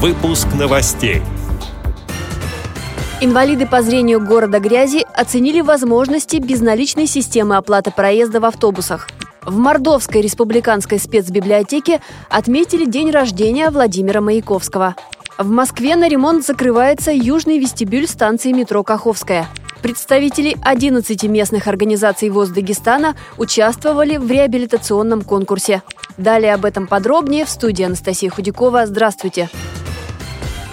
Выпуск новостей. Инвалиды по зрению города Грязи оценили возможности безналичной системы оплаты проезда в автобусах. В Мордовской республиканской спецбиблиотеке отметили день рождения Владимира Маяковского. В Москве на ремонт закрывается южный вестибюль станции метро Каховская. Представители 11 местных организаций ВОЗ Дагестана участвовали в реабилитационном конкурсе. Далее об этом подробнее в студии Анастасия Худякова. Здравствуйте! Здравствуйте!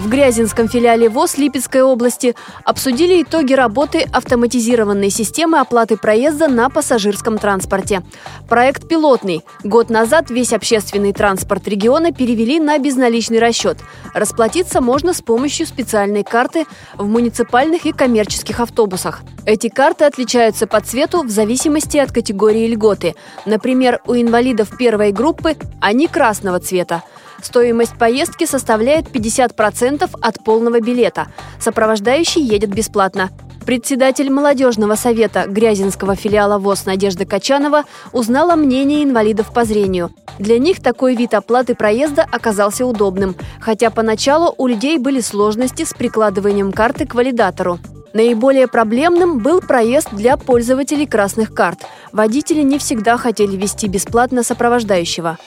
В Грязинском филиале ВОЗ Липецкой области обсудили итоги работы автоматизированной системы оплаты проезда на пассажирском транспорте. Проект пилотный. Год назад весь общественный транспорт региона перевели на безналичный расчет. Расплатиться можно с помощью специальной карты в муниципальных и коммерческих автобусах. Эти карты отличаются по цвету в зависимости от категории льготы. Например, у инвалидов первой группы они красного цвета – Стоимость поездки составляет 50% от полного билета. Сопровождающий едет бесплатно. Председатель молодежного совета Грязинского филиала ВОЗ Надежда Качанова узнала мнение инвалидов по зрению. Для них такой вид оплаты проезда оказался удобным, хотя поначалу у людей были сложности с прикладыванием карты к валидатору. Наиболее проблемным был проезд для пользователей красных карт. Водители не всегда хотели вести бесплатно сопровождающего.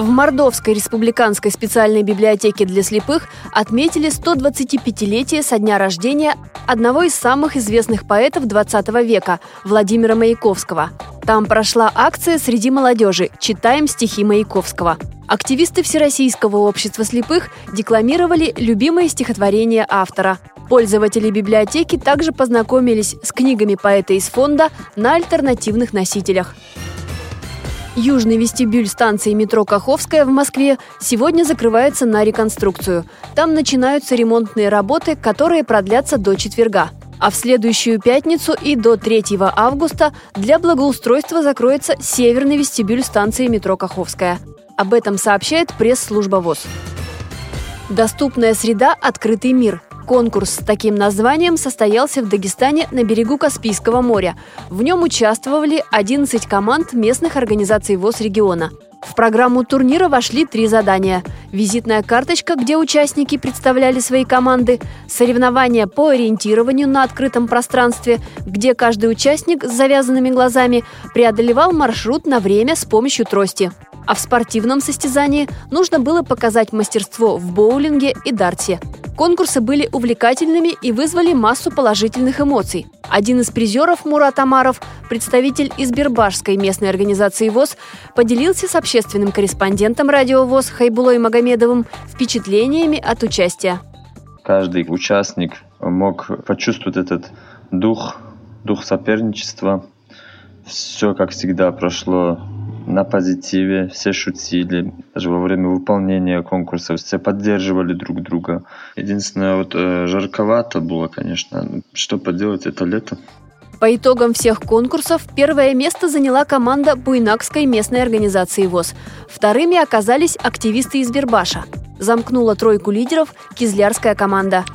В Мордовской республиканской специальной библиотеке для слепых отметили 125-летие со дня рождения одного из самых известных поэтов 20 века – Владимира Маяковского. Там прошла акция среди молодежи «Читаем стихи Маяковского». Активисты Всероссийского общества слепых декламировали любимые стихотворения автора. Пользователи библиотеки также познакомились с книгами поэта из фонда на альтернативных носителях. Южный вестибюль станции метро Каховская в Москве сегодня закрывается на реконструкцию. Там начинаются ремонтные работы, которые продлятся до четверга. А в следующую пятницу и до 3 августа для благоустройства закроется северный вестибюль станции метро Каховская. Об этом сообщает пресс-служба ВОЗ. Доступная среда «Открытый мир» Конкурс с таким названием состоялся в Дагестане на берегу Каспийского моря. В нем участвовали 11 команд местных организаций ВОЗ региона. В программу турнира вошли три задания. Визитная карточка, где участники представляли свои команды, соревнования по ориентированию на открытом пространстве, где каждый участник с завязанными глазами преодолевал маршрут на время с помощью трости. А в спортивном состязании нужно было показать мастерство в боулинге и дарте. Конкурсы были увлекательными и вызвали массу положительных эмоций. Один из призеров Мурат Амаров, представитель Избербашской местной организации ВОЗ, поделился с общественным корреспондентом радио ВОЗ Хайбулой Магомедовым впечатлениями от участия. Каждый участник мог почувствовать этот дух, дух соперничества. Все, как всегда, прошло на позитиве, все шутили, даже во время выполнения конкурсов все поддерживали друг друга. Единственное, вот э, жарковато было, конечно. Что поделать, это лето. По итогам всех конкурсов первое место заняла команда Буйнакской местной организации ВОЗ. Вторыми оказались активисты из Бербаша. Замкнула тройку лидеров кизлярская команда –